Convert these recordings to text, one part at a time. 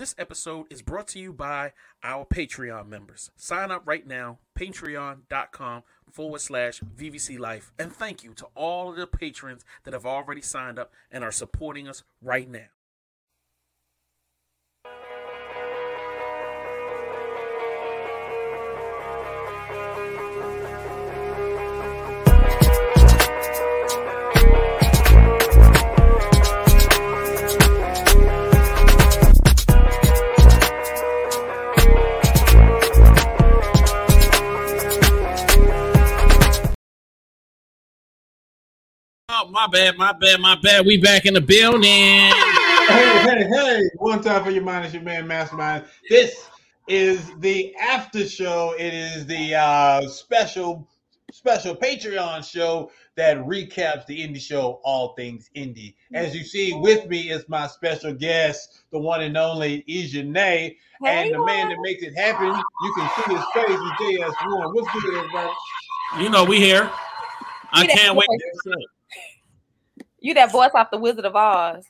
This episode is brought to you by our Patreon members. Sign up right now, patreon.com forward slash VVC Life. And thank you to all of the patrons that have already signed up and are supporting us right now. My bad, my bad, my bad. We back in the building. Hey, hey, hey. One time for your mind is your man Mastrmynd. This is the after show. It is the uh, special special Patreon show that recaps the indie show, All Things Indie. As you see with me is my special guest, the one and only EJENE, and the man that makes it happen. You can see his face with JS1. What's good, everybody? You know, we here. I can't wait. Voice. You that voice off the Wizard of Oz.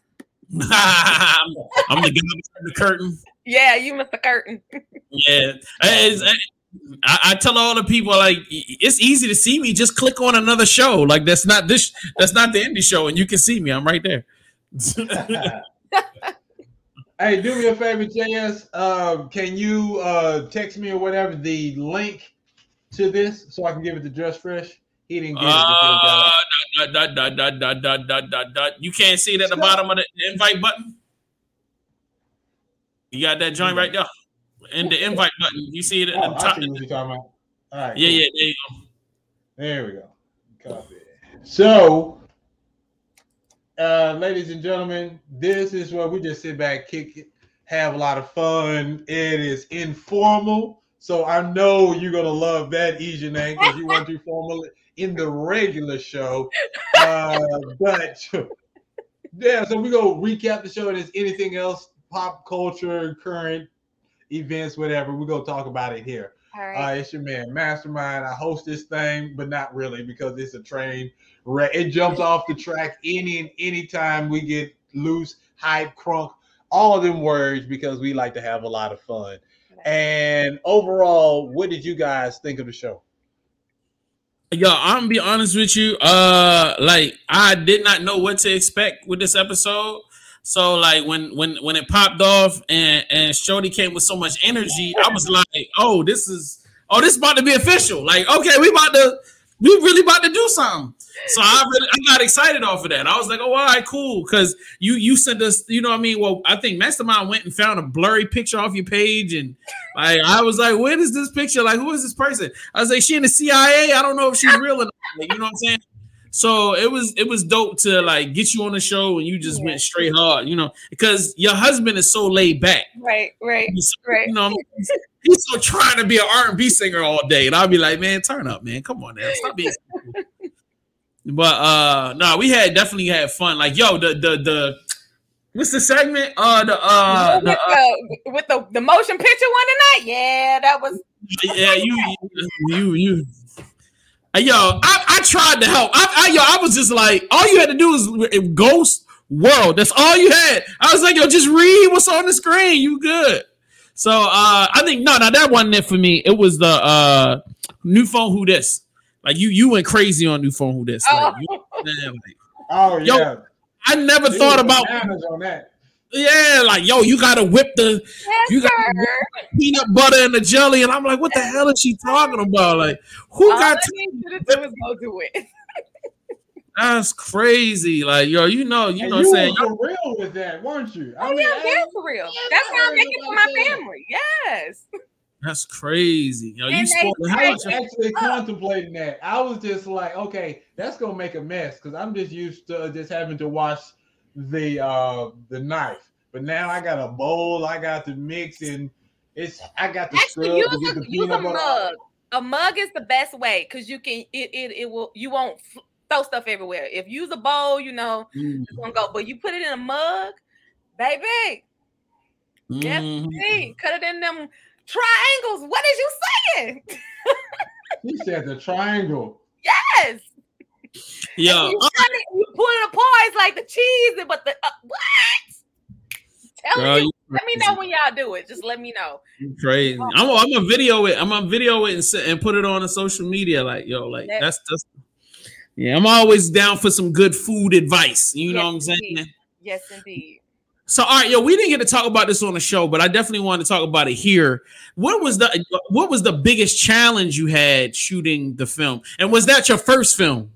I'm, I'm the guy behind the curtain. Yeah, you Mr. Curtain. Yeah. It's- I, I tell all the people like it's easy to see me. Just click on another show. Like that's not this. That's not the indie show, and you can see me. I'm right there. Hey, do me a favor, JS. Uh, can you uh, text me or whatever the link to this so I can give it to Just Fresh? He didn't get it. because he got Uh, it. dot, dot, dot, dot, dot, dot, dot, dot. You can't see it at the bottom of the invite button. You got that joint right there, in the invite button. You see it at Oh, the I top. see what you're talking about. All right. Yeah, cool. yeah. There you go. There we go. Copy. So, uh, ladies and gentlemen, this is where we just sit back, kick it, have a lot of fun. It is informal. So I know you're gonna love that EJENE because you went through formal in the regular show. Uh, but yeah, so we go recap the show and is anything else, pop culture, current events, whatever, we go talk about it here. All Uh, it's your man, Mastrmynd. I host this thing, but not really because it's a train wreck. It jumps off the track any and any time we get loose, hype, crunk, all of them words because we like to have a lot of fun. And overall, what did you guys think of the show? Yo, I'm gonna be honest with you. Uh, like I did not know what to expect with this episode. So like when when when it popped off and and Shorty came with so much energy, I was like, oh, this is oh, this about to be official. Like, okay, we about to we really about to do something. So I really I got excited off of that. I was like, oh, all right, cool. Cause you you sent us, you know what I mean? Well, I think Mastrmynd went and found a blurry picture off your page and like I was like, where is this picture? Like, who is this person? I was like, she in the CIA. I don't know if she's real or not. Like, you know what I'm saying? So it was it was dope to like get you on the show and you just Yeah. went straight hard, you know, because your husband is so laid back. Right, right, He's, right. you know, he's, he's so trying to be an R&B singer all day, and I'll be like, man, turn up, man, come on, now, stop being. but uh, no, we had definitely had fun. Like, yo, the the the what's the segment? Uh, the uh, with, the, uh the, with the, the motion picture one tonight, yeah, that was yeah, you, you, you. Hey, yo, I, I tried to help. I, I, yo, I was just like, all you had to do was Ghost World. That's all you had. I was like, yo, just read what's on the screen. You good? So, uh, I think no, no, that wasn't it for me. It was the uh, new phone. Who this? Like you, you went crazy on new phone. Who this? Like, you, like, Oh Yo, yeah, I never They thought about. on that. Yeah, like yo, you gotta whip the yes, You got- peanut butter and the jelly, and I'm like, what the hell is she talking about? Like, who All got? I need you to do is go do it. That's crazy. Like, yo, you know, you And know, what you I'm saying. were for real with that, weren't you? Oh yeah, I'm there for real. That's how I make it for my family. Yes. That's crazy. Yo, you And they spoiled I was out your- actually contemplating that. I was just like, okay, that's gonna make a mess because I'm just used to just having to wash the uh the knife. But now I got a bowl, I got the mix, and it's I got the Actually, scrub use to get a, the use a mug. A mug is the best way because you can it, it it will you won't f- throw stuff everywhere. If you use a bowl, you know Mm, it's gonna go. But you put it in a mug, baby. Yes, mhm. cut it in them triangles. What is you saying? He said the triangle. yes. Yo, you, cut it, you pull it apart. It's like the cheese, but the uh, what? telling Girl, you. you Let me know when y'all do it. Just let me know. Crazy. I'm, I'm gonna video it. I'm gonna video it and, s- and put it on the social media. Like, yo, like that's that's. Yeah, I'm always down for some good food advice. You know what I'm saying? indeed. Yes, indeed. So, all right, yo, we didn't get to talk about this on the show, but I definitely want to talk about it here. What was the what was the biggest challenge you had shooting the film, and was that your first film?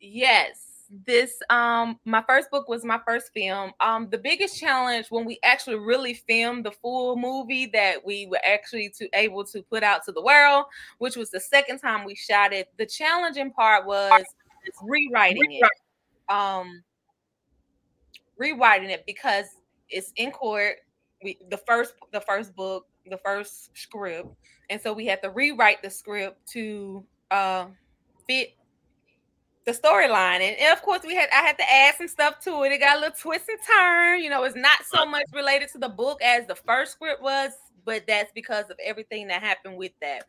Yes. This um my first book was my first film. Um the biggest challenge when we actually really filmed the full movie that we were actually to able to put out to the world, which was the second time we shot it. The challenging part was rewriting it. Um rewriting it because it's in court. We the first the first book, the first script, and so we had to rewrite the script to uh fit the storyline and, and of course we had i had to add some stuff to it it got a little twist and turn you know it's not so much related to the book as the first script was but that's because of everything that happened with that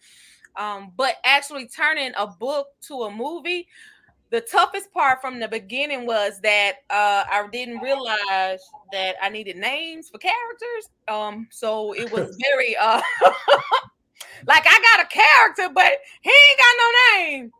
um but actually turning a book to a movie the toughest part from the beginning was that uh i didn't realize that i needed names for characters um so it was very uh like i got a character but he ain't got no name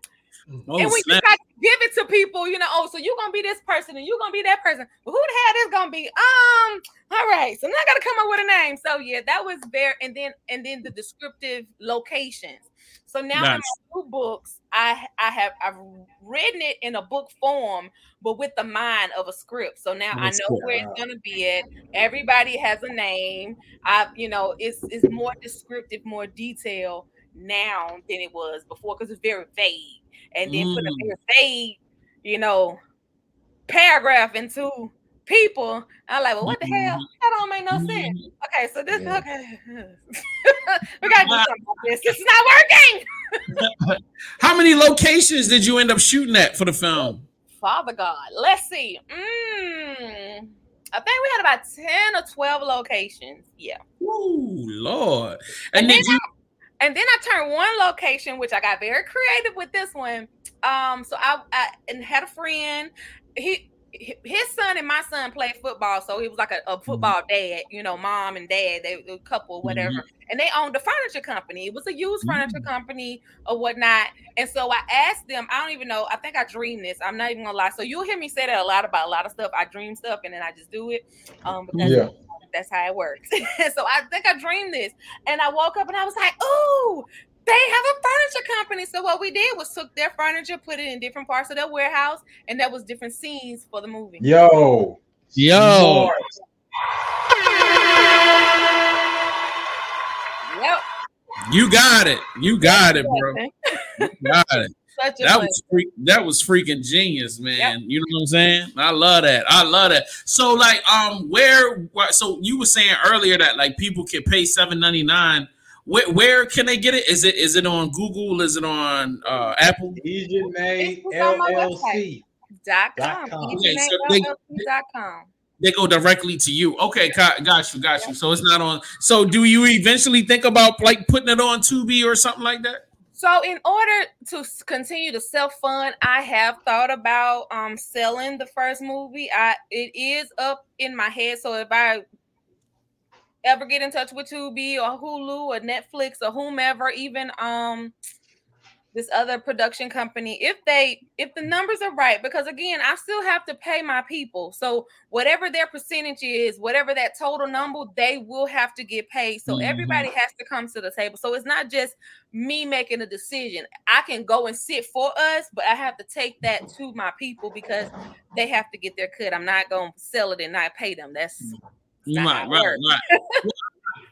Oh, and we you snap. try to give it to people, you know, oh, so you're gonna be this person and you're gonna be that person. Well, who the hell is gonna be? Um, all right, so now I gotta come up with a name. So yeah, that was very and then and then the descriptive locations. So now in Nice. my new books, I I have I've written it in a book form, but with the mind of a script. So now I know cool. where it's gonna be at. Everybody has a name. I you know it's it's more descriptive, more detail now than it was before because it's very vague and then put a Mm. very vague, you know, paragraph into people. I'm like, well, what the hell? That don't make no sense. Okay, so this Yeah. okay. we gotta do something about this. This is not working. How many locations did you end up shooting at for the film? Father God, let's see. Mm, I think we had about 10 or 12 locations. Yeah. Ooh, Lord. And And then you and then I turned one location, which I got very creative with this one. Um, so I, I and had a friend. He his son and my son played football, so he was like a, a mm-hmm. football dad, you know, mom and dad, they a couple, whatever. Mm-hmm. And they owned a furniture company. It was a used furniture mm-hmm. company or whatnot. And so I asked them, I don't even know, I think I dreamed this. I'm not even gonna lie. So you'll hear me say that a lot about a lot of stuff. I dream stuff and then I just do it. Um, because Yeah. that's how it works. so I think I dreamed this, and I woke up and I was like, "Oh, they have a furniture company." So what we did was took their furniture, put it in different parts of their warehouse, and that was different scenes for the movie. Yo. Yo. Yep. you got it. You got it, bro. You got it. Such a That blessing. was freak, that was freaking genius, man. You know what I'm saying? I love that. I love that. So like um where so you were saying earlier that like people can pay 7.99 where, where can they get it? Is it is it on Google? Is it on uh Apple? Egypt Made It's LLC. dot Dot com. com. Okay, so they- They go directly to you. Okay, got, got you, got you. So it's not on. So do you eventually think about like putting it on Tubi or something like that? So, in order to continue to self fund, I have thought about um selling the first movie. I it is up in my head. So if I ever get in touch with Tubi or Hulu or Netflix or whomever, even um this other production company, if they if the numbers are right, because again, I still have to pay my people. So whatever their percentage is, whatever that total number, they will have to get paid. So Mhm. everybody has to come to the table. So it's not just me making a decision. I can go and sit for us, but I have to take that to my people because they have to get their cut. I'm not going to sell it and not pay them. That's not Right, right, right.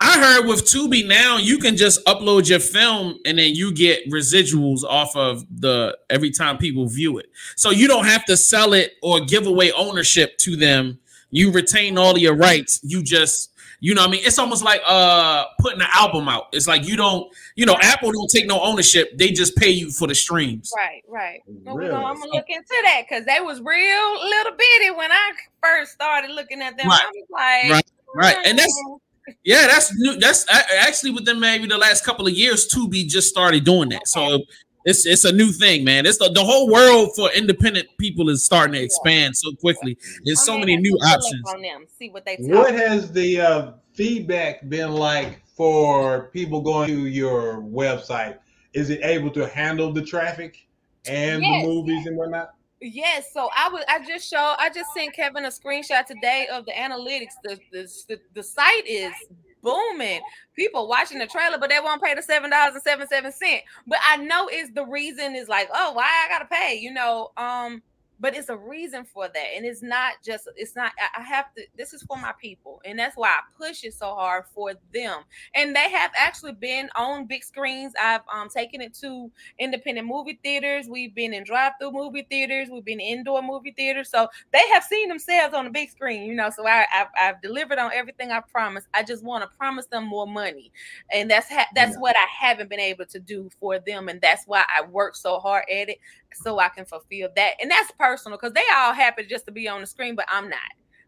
I heard with Tubi now you can just upload your film and then you get residuals off of the every time people view it. So you don't have to sell it or give away ownership to them. You retain all of your rights. You just you know what I mean? It's almost like uh putting an album out. It's like you don't, you know, Apple don't take no ownership. They just pay you for the streams. Right, right. Well, we Really? gonna, I'm gonna look into that because they was real little bitty when I first started looking at them. Right, I was like, right, Right. And that's "Mm." Yeah, that's new. That's actually within maybe the last couple of years, Tubi just started doing that. So It's it's a new thing, man. It's the, the whole world for independent people is starting to expand so quickly. There's so many new options. On them, see what they. What has the uh, feedback been like for people going to your website? Is it able to handle the traffic and yes. the movies and whatnot? Yes, so I would I just show I just sent Kevin a screenshot today of the analytics. The the, the, the site is booming. People watching the trailer, but they won't pay the seven dollars and seven seven cent. But I know it's the reason is like, oh, why I gotta pay? You know, um, but it's a reason for that and it's not just it's not i have to this is for my people and that's why i push it so hard for them and they have actually been on big screens. I've um taken it to independent movie theaters we've been in drive-through movie theaters we've been indoor movie theaters so they have seen themselves on the big screen you know so I, I've, I've delivered on everything i promised. I just want to promise them more money and that's ha- that's what i haven't been able to do for them and that's why i work so hard at it so I can fulfill that. And that's personal because they all happy just to be on the screen, but I'm not.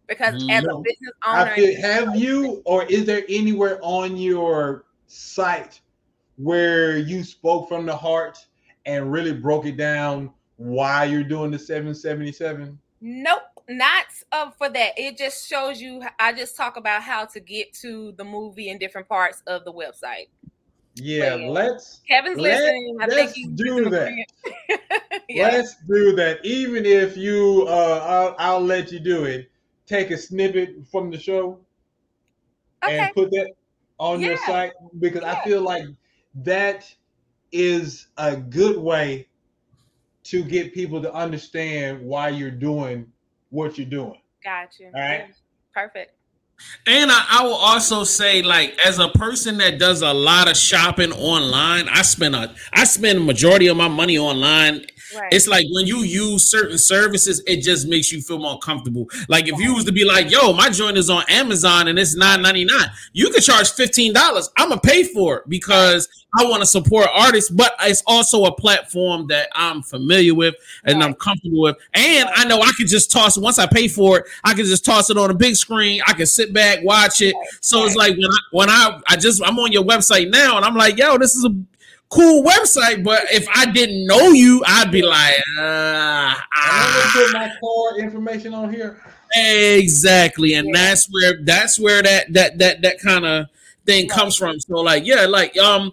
Because no. as a business owner, feel, have you or is there anywhere on your site where you spoke from the heart and really broke it down why you're doing the 777? Nope, not uh, for that. It just shows you. I just talk about how to get to the movie in different parts of the website. Yeah, let's Kevin's let, listening. I let's do that. yeah. Let's do that. Even if you uh I'll, I'll, let you do it. Take a snippet from the show okay. and put that on yeah. your site because yeah. I feel like that is a good way to get people to understand why you're doing what you're doing. Gotcha. All right. Perfect. And I, I, will also say, like, as a person that does a lot of shopping online, I spend a I spend majority of my money online. Right. It's like when you use certain services, it just makes you feel more comfortable. Like if you was to be like, "Yo, my joint is on Amazon and it's nine ninety nine, you could charge fifteen dollars. I'm gonna pay for it because I want to support artists, but it's also a platform that I'm familiar with and right. I'm comfortable with. And I know I can just toss it once I pay for it, I can just toss it on a big screen. I can sit back, watch it. Right. So right. it's like when I when I I just I'm on your website now and I'm like, yo, this is a cool website, but if I didn't know you, I'd be like, uh, ah. put my card information on here. Exactly, and yeah. that's where that's where that that that that kind of thing comes from. So like, yeah, like um,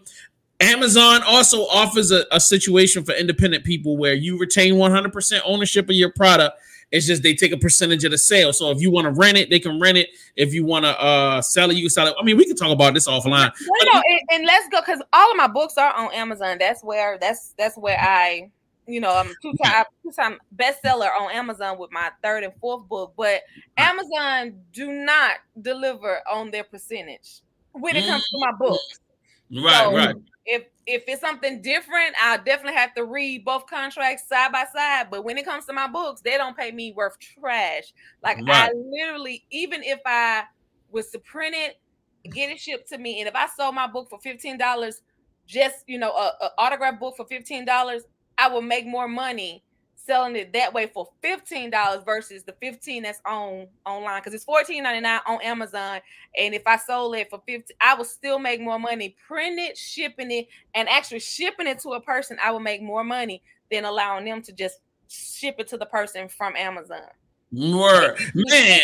Amazon also offers a, a situation for independent people where you retain 100% ownership of your product. It's just they take a percentage of the sale. So if you want to rent it, they can rent it. If you want to uh, sell it, you can sell it. I mean, we can talk about this offline. No, no, and, and let's go because all of my books are on Amazon. That's where that's that's where I, you know, I'm two time two time bestseller on Amazon with my third and fourth book. But Amazon do not deliver on their percentage when it comes to my books. Right, so, right if if it's something different, I'll definitely have to read both contracts side by side. But when it comes to my books, they don't pay me worth trash. Like right. I literally, even if I was to print it, get it shipped to me, and if I sold my book for fifteen dollars, just you know, a, a autograph book for fifteen dollars, I will make more money selling it that way for $15 versus the 15 that's on online because it's $14.99 on Amazon. And if I sold it for 50, I will still make more money. Print it, shipping it, and actually shipping it to a person, I will make more money than allowing them to just ship it to the person from Amazon. Word. Man.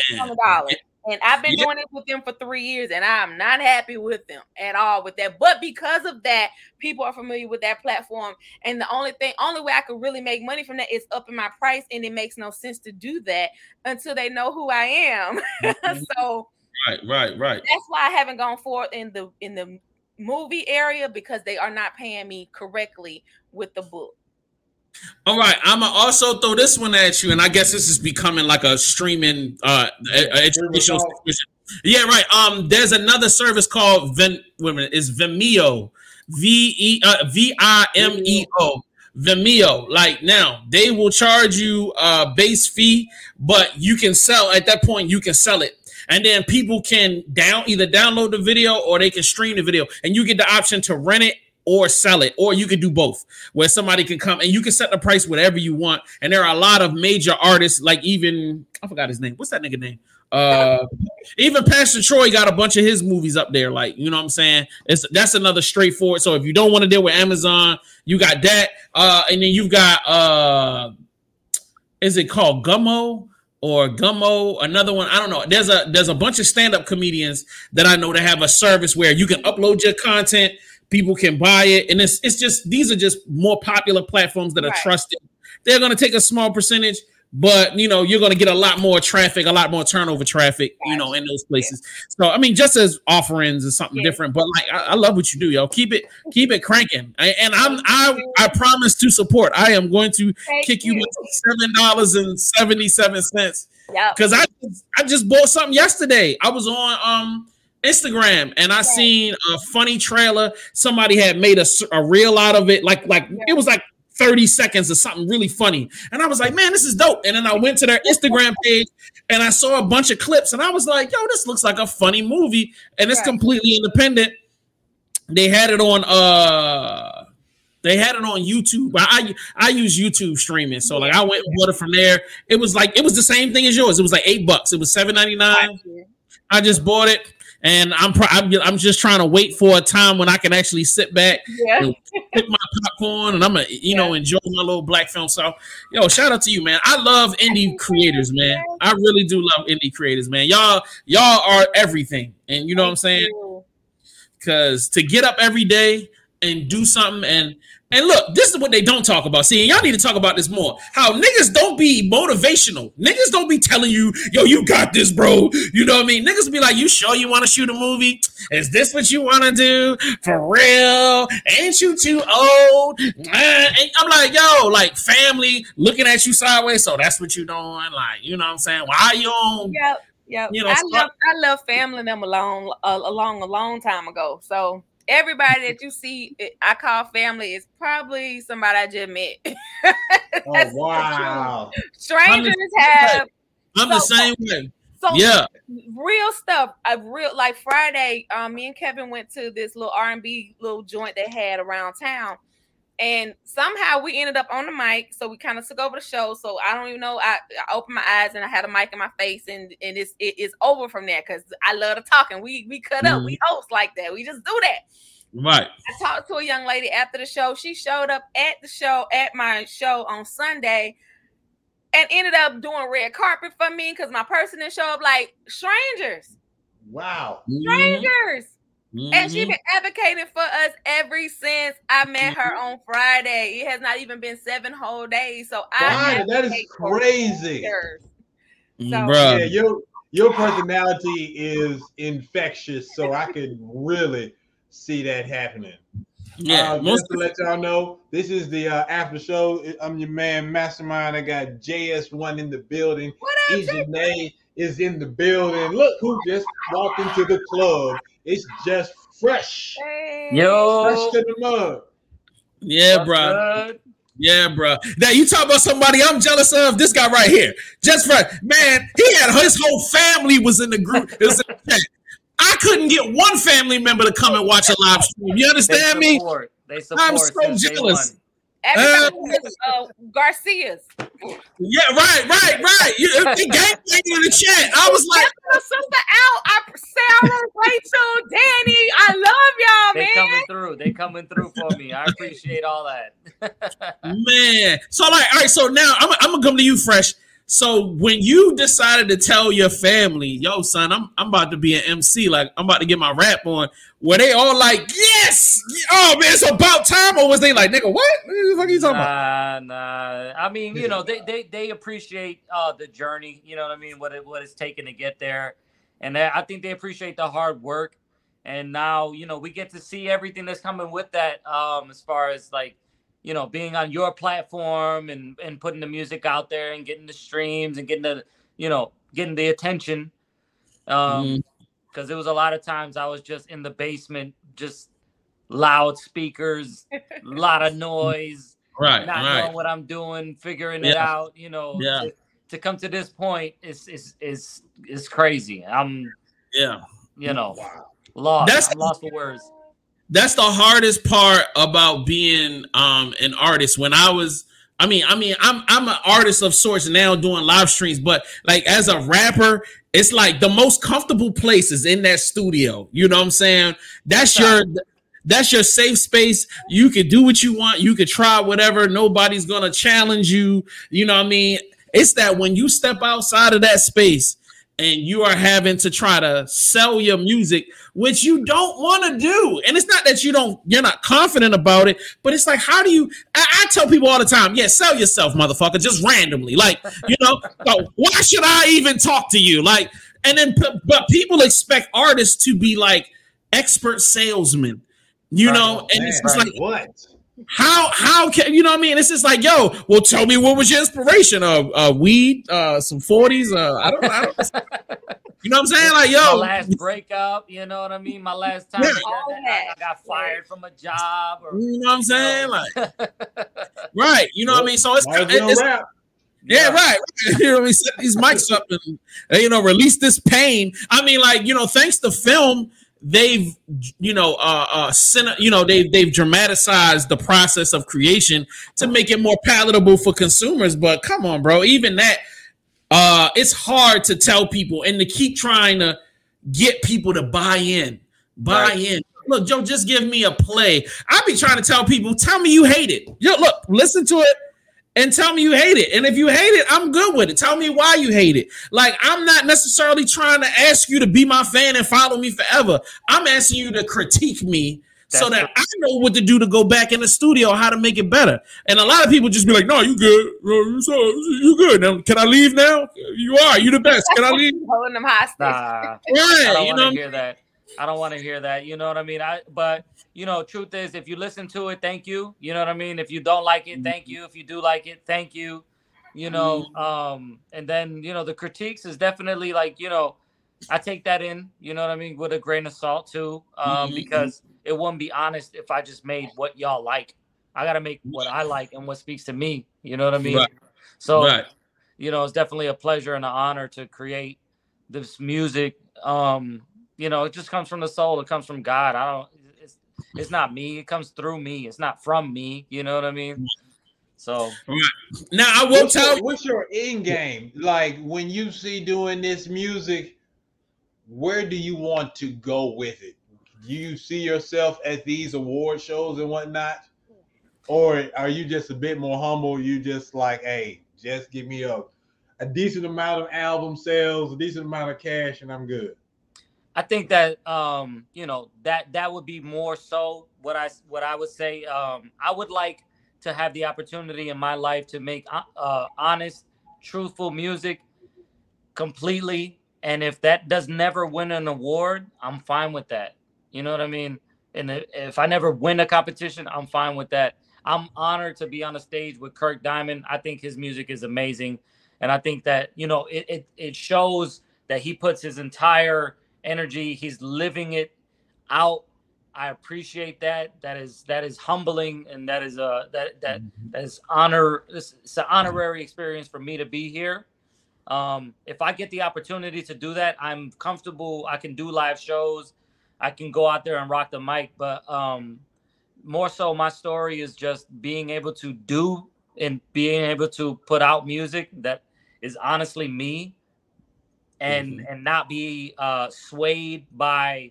And I've been doing it with them for three years, and I'm not happy with them at all with that. But because of that, people are familiar with that platform. And the only thing, only way I could really make money from that is upping my price. And it makes no sense to do that until they know who I am. Mm-hmm. so right, right, right. That's why I haven't gone forward in the in the movie area because they are not paying me correctly with the book. All right, I'm gonna also throw this one at you, and I guess this is becoming like a streaming uh educational. Yeah, right. Um, there's another service called Ven. Wait a minute, is Vimeo, V E uh, V I M E O. Vimeo, like now, they will charge you a base fee, but you can sell at that point. You can sell it, and then people can down either download the video or they can stream the video, and you get the option to rent it or sell it, or you could do both, where somebody can come and you can set the price whatever you want. And there are a lot of major artists, like even I forgot his name. What's that nigga name? Uh, even Pastor Troy got a bunch of his movies up there. Like, you know what I'm saying? It's that's another straightforward. So if you don't want to deal with Amazon, you got that. Uh, and then you've got uh, is it called Gummo? or Gummo, another one. I don't know. There's a there's a bunch of stand up comedians that I know that have a service where you can upload your content, people can buy it, and it's it's just these are just more popular platforms that are right. trusted. They're going to take a small percentage, but you know you're going to get a lot more traffic, a lot more turnover traffic, you know, in those places. Yeah. So I mean, just as offerings is something yeah. different, but like I, I, love what you do, yo. Keep it keep it cranking, and I'm I I promise to support. I am going to Thank kick you, you seven dollars and seventy seven cents. Yeah, because I I just bought something yesterday. I was on um. Instagram and I seen a funny trailer. Somebody had made a, a reel out of it. Like, like it was like 30 seconds of something really funny. And I was like, man, this is dope. And then I went to their Instagram page and I saw a bunch of clips and I was like, yo, this looks like a funny movie. And it's completely independent. They had it on uh they had it on YouTube. I I use YouTube streaming. So like I went and bought it from there. It was like it was the same thing as yours. It was like eight bucks. It was seven ninety nine. I just bought it and I'm, I'm I'm just trying to wait for a time when I can actually sit back, yeah. and pick my popcorn, and I'm gonna you yeah. know enjoy my little black film. So, yo, shout out to you, man. I love indie creators, man. I really do love indie creators, man. Y'all y'all are everything, and you know what I'm saying? Because to get up every day and do something and and look, this is what they don't talk about. See, y'all need to talk about this more. How niggas don't be motivational. Niggas don't be telling you, yo, you got this, bro. You know what I mean? Niggas be like, you sure you want to shoot a movie? Is this what you want to do? For real? Ain't you too old? And I'm like, yo, like family looking at you sideways. So that's what you doing. Like, you know what I'm saying? Why you on? Yep. Yep. You know, I love I love family them along uh, along a long time ago. So everybody that you see, I call family is probably somebody I just met. oh wow! Strangers have. I'm the same way. So yeah, real stuff. I real like Friday. Um, me and Kevin went to this little R and B little joint they had around town, and somehow we ended up on the mic. So we kind of took over the show. So I don't even know. I, I opened my eyes and I had a mic in my face, and and it's it, it's over from there because I love to talk and we we cut mm-hmm. up. We host like that. We just do that. Right. I talked to a young lady after the show. She showed up at the show at my show on Sunday and ended up doing red carpet for me because my person didn't show up like strangers. Wow. Strangers. Mm-hmm. And she's been advocating for us ever since I met her mm-hmm. on Friday. It has not even been seven whole days. So I that is crazy. So Bruh. yeah, your your personality is infectious, so I could really see that happening. Yeah, uh, just to let y'all know, this is the uh, after show. I'm your man, Mastrmynd. I got JS1 in the building. What up, EJ is in the building. Look who just walked into the club. It's just fresh. Hey. Yo, fresh to the mug. Yeah, What's bro. Good? Yeah, bro. Now you talk about somebody I'm jealous of. This guy right here, just for man, he had his whole family was in the group. It was in the. I couldn't get one family member to come and watch a live stream. You understand they support, me? They support I'm so jealous. Uh, uh, Garcia's. Yeah, right, right, right. You, the gang in the chat. I was like, sister out. I, Sarah, Rachel, Danny. I love y'all, they man. They coming through. They coming through for me. I appreciate all that. man, so like, all right. So now I'm, I'm gonna come to you, fresh. So when you decided to tell your family, yo, son, I'm I'm about to be an MC, like I'm about to get my rap on, were they all like, yes, oh man, it's about time, or was they like, nigga, what? What are you talking nah, about? Nah, I mean, you know, they they they appreciate uh the journey, you know what I mean, what it what it's taken to get there, and I think they appreciate the hard work, and now you know we get to see everything that's coming with that, um, as far as like you know, being on your platform and and putting the music out there and getting the streams and getting the, you know, getting the attention. Um, because mm. there was a lot of times I was just in the basement, just loud speakers, a lot of noise, right, not right. knowing what I'm doing, figuring yeah. it out. You know, yeah. to, to come to this point is is is is crazy. I'm, yeah, you know, wow. lost. That's, I'm lost for words that's the hardest part about being um an artist. When I was I mean, I mean, I'm I'm an artist of sorts now doing live streams, but like as a rapper, it's like the most comfortable place is in that studio. You know what I'm saying? That's your that's your safe space. You can do what you want. You can try whatever. Nobody's gonna challenge you. You know what I mean? It's that when you step outside of that space and you are having to try to sell your music, which you don't want to do. And it's not that you don't, you're not confident about it, but it's like, how do you? I, I tell people all the time, yeah, sell yourself, motherfucker, just randomly. Like, you know, so why should I even talk to you? Like, and then, but people expect artists to be like expert salesmen, you right. know, and Man, it's just right. like, what? How how can you know what I mean? It's just like, yo, well, tell me what was your inspiration? Uh, uh weed, uh, some forties. Uh, I don't, I don't you know what I'm saying? Like, yo, my last breakup. You know what I mean? My last time yeah. I, I, got fired from a job. Or, you know what I'm saying? Like, right? You know what I mean? So it's, it's yeah, yeah, right. you know, what we set these mics up and you know release this pain. I mean, like you know, thanks to film, they've you know uh uh you know they've they've dramatized the process of creation to make it more palatable for consumers. But come on bro even that uh it's hard to tell people and to keep trying to get people to buy in buy right. in. Look joe just give me a play. I be trying to tell people tell me you hate it. Yo look listen to it and tell me you hate it. And if you hate it, I'm good with it. Tell me why you hate it. Like, I'm not necessarily trying to ask you to be my fan and follow me forever. I'm asking you to critique me That's so that I know what to do to go back in the studio, how to make it better. And a lot of people just be like, no, you good. You good. Now, can I leave now? You are. You the best. Can I leave? Holding them hostage. Nah, yeah, I don't you know? hear that. I don't want to hear that. You know what I mean? I but you know, truth is, if you listen to it, thank you. You know what I mean? If you don't like it, thank you. If you do like it, thank you. You know, mm-hmm. um, and then you know, the critiques is definitely like, you know, I take that in, you know what I mean, with a grain of salt too. Um, mm-hmm. because it wouldn't be honest if I just made what y'all like. I gotta make what I like and what speaks to me. You know what I mean? Right. So right. you know, it's definitely a pleasure and an honor to create this music. Um, you know, it just comes from the soul, it comes from God. I don't it's not me. It comes through me. It's not from me. You know what I mean? So now I will what's tell. Your, what's your end game? Like when you see doing this music, where do you want to go with it? Do you see yourself at these award shows and whatnot, or are you just a bit more humble? You just like, hey, just give me a a decent amount of album sales, a decent amount of cash, and I'm good. I think that um, you know that that would be more so what I what I would say. Um, I would like to have the opportunity in my life to make uh, uh, honest, truthful music completely. And if that does never win an award, I'm fine with that. You know what I mean? And if I never win a competition, I'm fine with that. I'm honored to be on a stage with Kirk Diamond. I think his music is amazing, and I think that you know it it, it shows that he puts his entire energy. He's living it out. I appreciate that. That is that is humbling, and that is a that that mm-hmm. that is honor. This it's an honorary experience for me to be here. Um, if I get the opportunity to do that, I'm comfortable. I can do live shows. I can go out there and rock the mic. But um, more so, my story is just being able to do and being able to put out music that is honestly me and mm-hmm. and not be uh, swayed by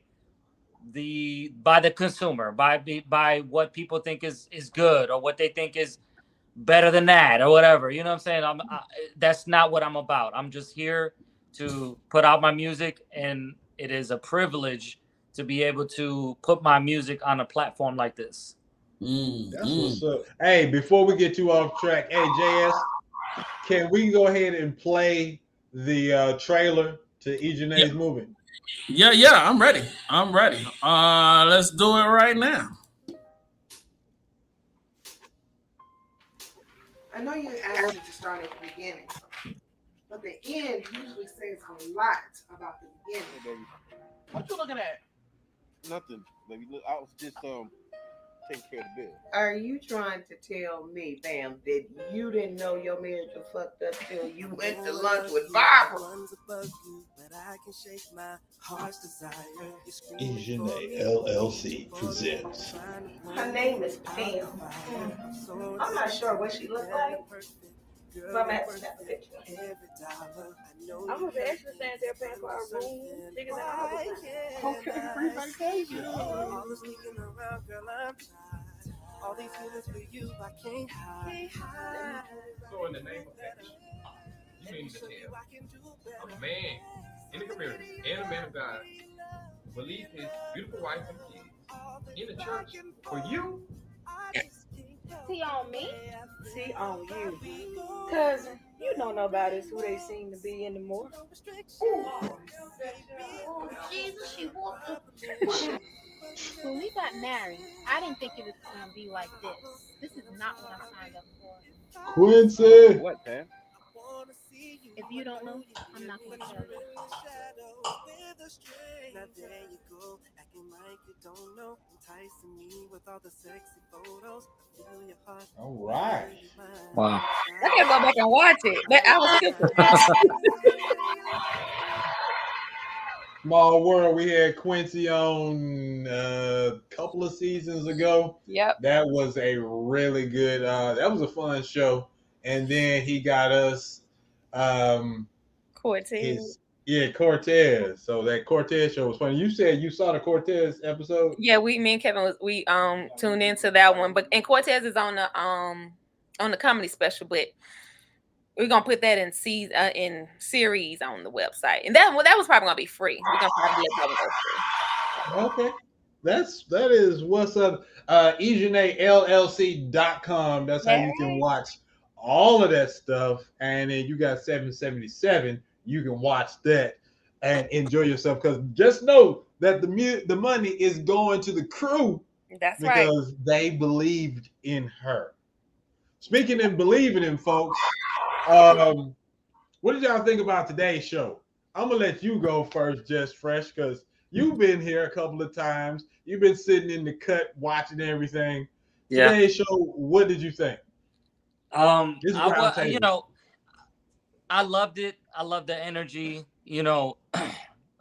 the by the consumer by by what people think is is good or what they think is better than that or whatever. You know what i'm saying? I'm I, that's not what i'm about. I'm just here to put out my music and it is a privilege to be able to put my music on a platform like this. Mm, that's mm. what's up. Hey before we get too off track hey js can we go ahead and play the uh, trailer to EJENE's yeah. movie? Yeah, yeah, I'm ready. I'm ready. Uh, let's do it right now. I know you asked me to start at the beginning, but the end usually says a lot about the beginning. What you looking at? Nothing, baby. Look, I was just um take care of the bill. Are you trying to tell me, Bam, that you didn't know your marriage was fucked up till you went to lunch with Barbara? Engineer LLC presents. Her name is Pam. I'm not sure what she looks like, but I'm at that picture. I was actually standing there paying for our room. Niggas at our house. Okay, free vacation. So in the name of that, you mean to tell a man in the community and a man of God will leave his beautiful wife and kids in the church for you? See on me? See on you. Cousin, you don't know about us who they seem to be anymore. Jesus, she walked When we got married, I didn't think it was gonna be like this. This is not what I signed up for. Quincy. What, Pam? If you don't know, I'm not gonna tell you. All right. Wow. I gotta go back and watch it. That I was stupid. Small World, we had Quincy on uh, a couple of seasons ago. Yep. That was a really good. Uh, that was a fun show. And then he got us um, Cortez. his yeah Cortez. So that Cortez show was funny. You said you saw the Cortez episode. Yeah, we me and Kevin was we um tuned into that one, but and Cortez is on the um on the comedy special, but we're gonna put that in seas uh, in series on the website, and that well, that was probably gonna be free. We're gonna probably let that go free. Okay. That's that is what's up. Uh EJNALLC.com. That's how you can watch all of that stuff. And then you got 777. You can watch that and enjoy yourself. Because just know that the mu- the money is going to the crew That's right. because they believed in her. Speaking and believing in folks, um, what did y'all think about today's show? I'm gonna let you go first, just fresh, because you've been here a couple of times. You've been sitting in the cut watching everything. Yeah. Today's show, what did you think? Um, I, you know, I loved it. I love the energy. You know,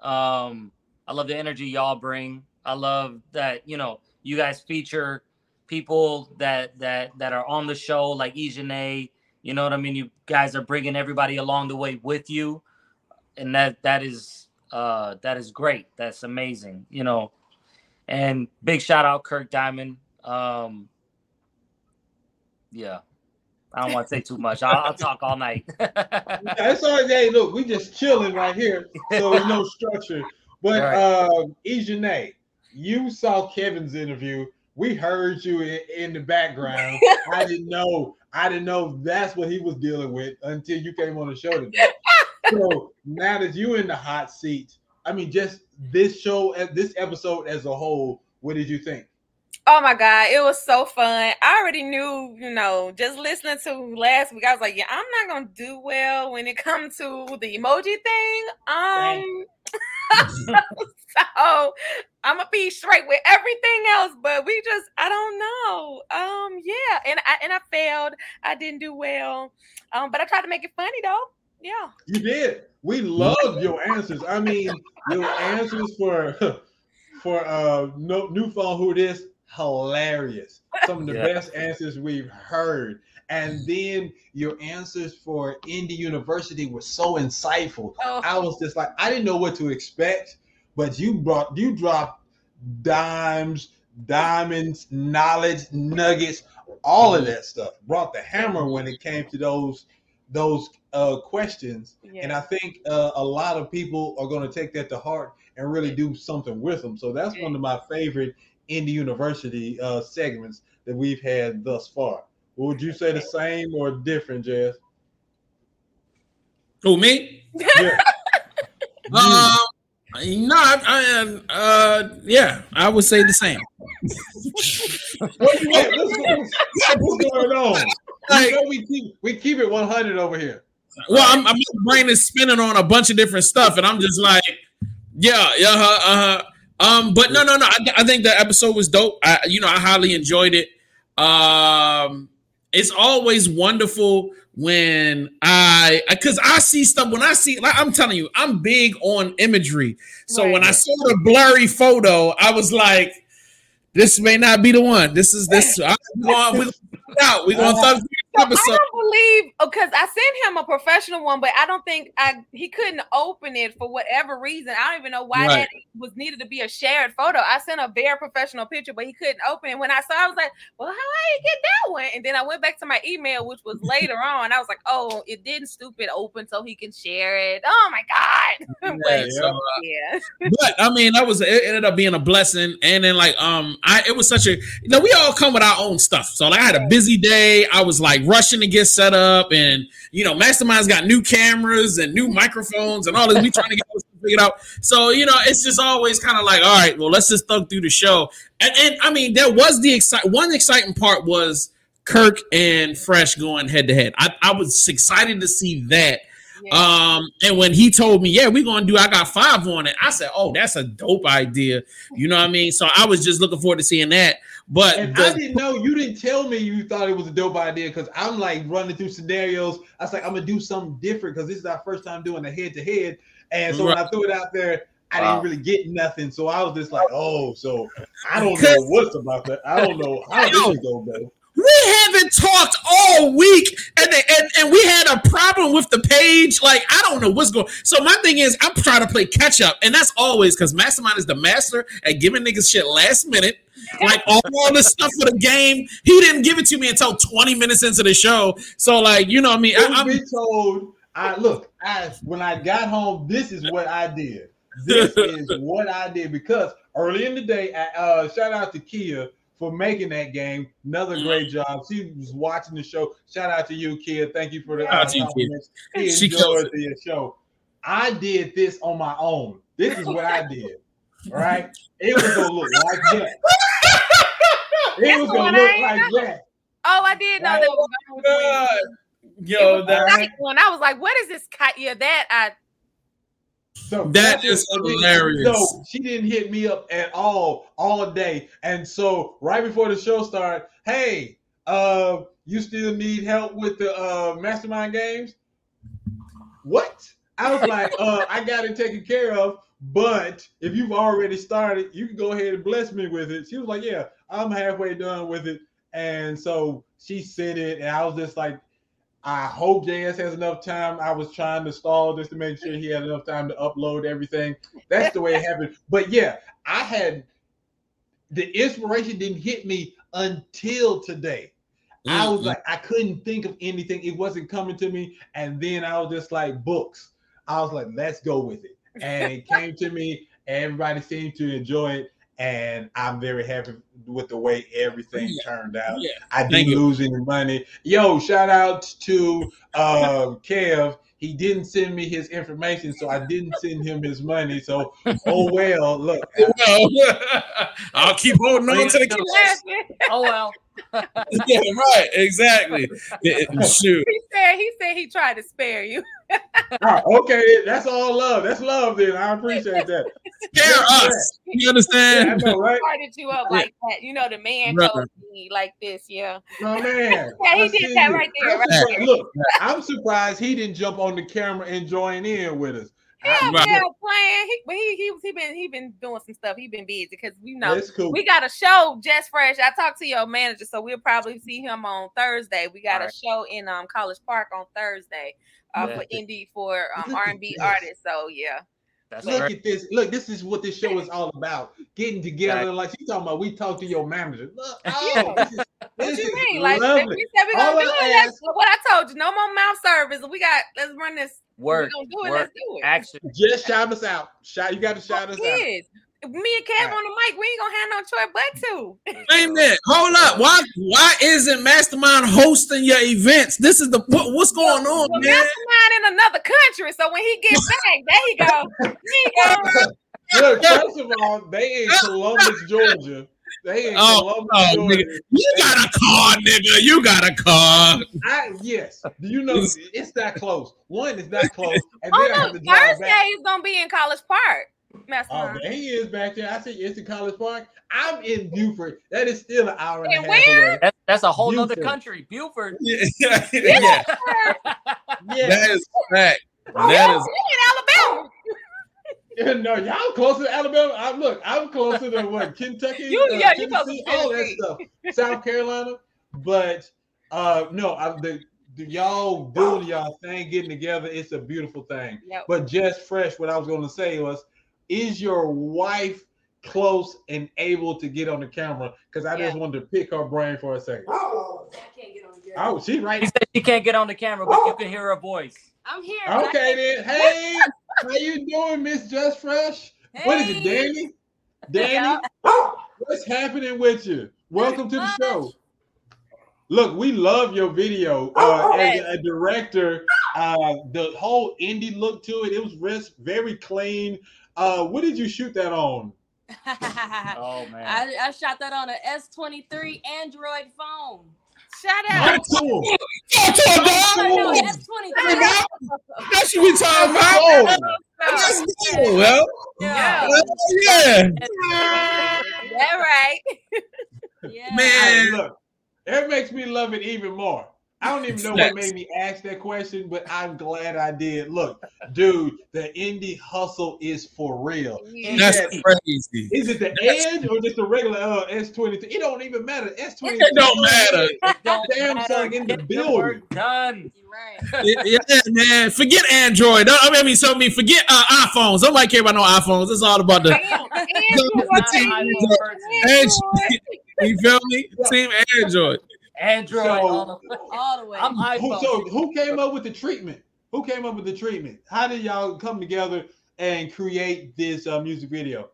um, I love the energy y'all bring. I love that you know you guys feature people that that that are on the show like EJENE. You know what I mean? You guys are bringing everybody along the way with you, and that that is uh that is great. That's amazing. You know, and big shout out Kirk Diamond. Um, yeah. I don't want to say too much. I'll, I'll talk all night. That's all right. Hey, look, we just chilling right here, so there's no structure. But Right. um, EJENE, you saw Kevin's interview. We heard you in, in the background. I didn't know. I didn't know that's what he was dealing with until you came on the show today. so now that you in the hot seat, I mean, just this show, uh, this episode as a whole, what did you think? Oh my god, it was so fun. I already knew, you know, just listening to last week, I was like, yeah, I'm not gonna do well when it comes to the emoji thing. Um so I'm gonna be straight with everything else, but we just I don't know. Um yeah, and I and I failed. I didn't do well. Um, but I tried to make it funny though. Yeah. You did. We loved your answers. I mean, your answers for for uh no new phone who it is hilarious. Some of the Yeah. best answers we've heard. And then your answers for Indie University were so insightful. Oh, I was just like, I didn't know what to expect, but you brought you dropped dimes, diamonds, knowledge, nuggets, all of that stuff. Brought the hammer when it came to those those uh questions. And I think uh, a lot of people are going to take that to heart and really do something with them. So that's one of my favorite Indie University uh, segments that we've had thus far. Would you say the same or different, Jazz? Who me? Yeah. Um, no, I, I am. Uh, yeah, I would say the same. What you mean? What's, what's- what's going on? Like- You know we keep we keep it 100 over here. Well, I'm, I'm my brain is spinning on a bunch of different stuff, and I'm just like, yeah, yeah, uh, uh Um, but no, no, no. I, I think the episode was dope. I, you know, I highly enjoyed it. Um, it's always wonderful when I, because I see stuff. When I see, like I'm telling you, I'm big on imagery. So when I saw the blurry photo, I was like, "This may not be the one. This is this. I'm going. We're going out. We're going to So I don't believe because I sent him a professional one, but I don't think I he couldn't open it for whatever reason. I don't even know why Right. that was needed to be a shared photo. I sent a very professional picture, but he couldn't open it. When I saw, it, I was like, "Well, how did I get that one?" And then I went back to my email, which was later on. I was like, "Oh, it didn't stupid open so he can share it." Oh my god! Yeah, But, so, uh, yeah. but I mean, that was it ended up being a blessing. And then like um, I it was such a you know we all come with our own stuff. So like I had a busy day. I was like rushing to get set up, and you know, Mastrmynd's got new cameras and new microphones and all this. We trying to get this figured out. So you know, it's just always kind of like, all right, well, let's just thug through the show. And, and I mean, there was the excite one exciting part was Kirk and Fresh going head to head. I I was excited to see that. Yeah. Um, and when he told me, yeah, we're gonna do I got five on it, I said, Oh, that's a dope idea. You know what I mean? So I was just looking forward to seeing that. But And the- I didn't know you didn't tell me you thought it was a dope idea because I'm like running through scenarios. I was like, I'm gonna do something different because this is our first time doing a head to head. And so when I threw it out there, I Wow. didn't really get nothing. So I was just like, oh, so I don't know what's about that. I don't know how this is gonna go. we haven't talked all week, and, and and we had a problem with the page. Like I don't know what's going. So my thing is, I'm trying to play catch up, and that's always because Mastrmynd is the master at giving niggas shit last minute. Like all, the stuff for the game, he didn't give it to me until 20 minutes into the show. So like you know what I mean? I, I'm be told, I look, I when I got home, this is what I did. This is what I did because early in the day, I, uh, shout out to Kia for making that game. Another great job. She was watching the show. Shout out to you, Kia. Thank you for the uh, out to you, Kia. compliments. He She enjoyed the show. I did this on my own. This is what I did. Right? It was gonna look like that. It was gonna look like ain't that. Oh, I did know that was going God. Yo, was that nice one. I was like, "What is this?" Cut? Yeah, that I So That that's is hilarious. So she didn't hit me up at all all day, and so right before the show started, hey, uh, you still need help with the uh mastermind games? What? I was like, uh, I got it taken care of. But if you've already started, you can go ahead and bless me with it. She was like, Yeah, I'm halfway done with it. And so she sent it, and I was just like, I hope JS has enough time. I was trying to stall just to make sure he had enough time to upload everything. That's the way it happened. But yeah, I had the inspiration didn't hit me until today. I mm, was mm. like, I couldn't think of anything. It wasn't coming to me. And then I was just like, books. I was like, let's go with it. And it came to me. Everybody seemed to enjoy it. And I'm very happy with the way everything turned out. Yeah. I didn't lose any money. Yo, shout out to um, Kev. He didn't send me his information, so I didn't send him his money. So, oh well. Look, Well, I'll keep holding on to the cash. laughing. Oh well. yeah, right, exactly. It- it- shoot. He said he said he tried to spare you. Ah, okay, that's all love. That's love. Then I appreciate that. Scare us. You Yeah, I understand? know, right? Started you up like that. You know the man Right. told me like this. Yeah. My man. Yeah, he I did that right there, right there. Look, I'm surprised he didn't jump on the camera and join in with us. Yeah, Right. yeah, playing. He, but he he he been he been doing some stuff. He been busy because you know cool. we got a show just fresh. I talked to your manager, so we'll probably see him on Thursday. We got a show in um College Park on Thursday uh, Yeah. for indie for um R and B artists. So yeah, That's Look right. at this. Look, this is what this show is all about. Getting together, like she's talking about. We talk to your manager. Look, oh, this is, what you is mean? Like we said we All gonna do I it. That's what I told you. No more mouth service. We got let's run this. Work. We gonna do it. Work. Let's do it. Action. Just shout us out. Shout. You got to shout us out. Me and Kev on the mic, we ain't gonna have no choice but to. Wait a minute. Hold up. Why why isn't Mastrmynd hosting your events? This is the what, what's going on, Well, man? Mastrmynd in another country, so when he gets back, there you go. There you go. Look, first of all, they in Columbus, Georgia. They in Oh, Columbus, oh, nigga. You got a car, nigga. You got a car. I, yes. Do you know it's that close? One is that close, and Oh then I have no, to drive Thursday is gonna be in College Park. Oh, Mastrmynd. man, he is back there. I see it's in College Park. I'm in Buford. That is still an hour and a And half where? away. That's, that's a whole nother Buford. country, Buford. Yeah, yeah, Yeah. that is fact. Oh, That is in Alabama. No, y'all closer to Alabama. I look, I'm closer to what Kentucky, You- uh, yeah, you closer Tennessee, to all that stuff, South Carolina. But uh no, I, the, the y'all doing y'all thing, getting together. It's a beautiful thing. Yep. But just fresh, what I was going to say was, is your wife close and able to get on the camera? Because I just wanted to pick her brain for a second. Oh, I can't get on the Oh, she right. She said she can't get on the camera, but you can hear her voice. I'm here. Okay then. Hey, how you doing, Miss Just Fresh? What is it, Danny? Danny, what's happening with you? Welcome to the show. Look, we love your video. Uh, as Yes. a director, uh, the whole indie look to it, it was res- very clean. Uh, what did you shoot that on? Oh man. I, I shot that on an S23 Android phone. Shout Talk out. to 'em. Talk to her, no, dog. S23. That's what we talking about. Oh, Let's go, well, Yeah. well, yeah, That right. yeah. Man. look, it makes me love it even more. I don't even know what made me ask that question, but I'm glad I did. Look, dude, the indie hustle is for real. Is That's that- crazy. Is it the edge or just the regular uh, S22? It don't even matter. S22. It don't matter. It don't Damn, matter. in the Get the building. work done. You're right. yeah, man. Forget Android. Don't- I mean, so I mean, forget uh, iPhones. Nobody care about no iPhones. It's all about the. Android. Not an iPhone person. Android. You feel me? Team Android. Android. So- all the- All the way. I'm Who, iPhone. so who came up with the treatment? Who came up with the treatment? How did y'all come together and create this uh, music video?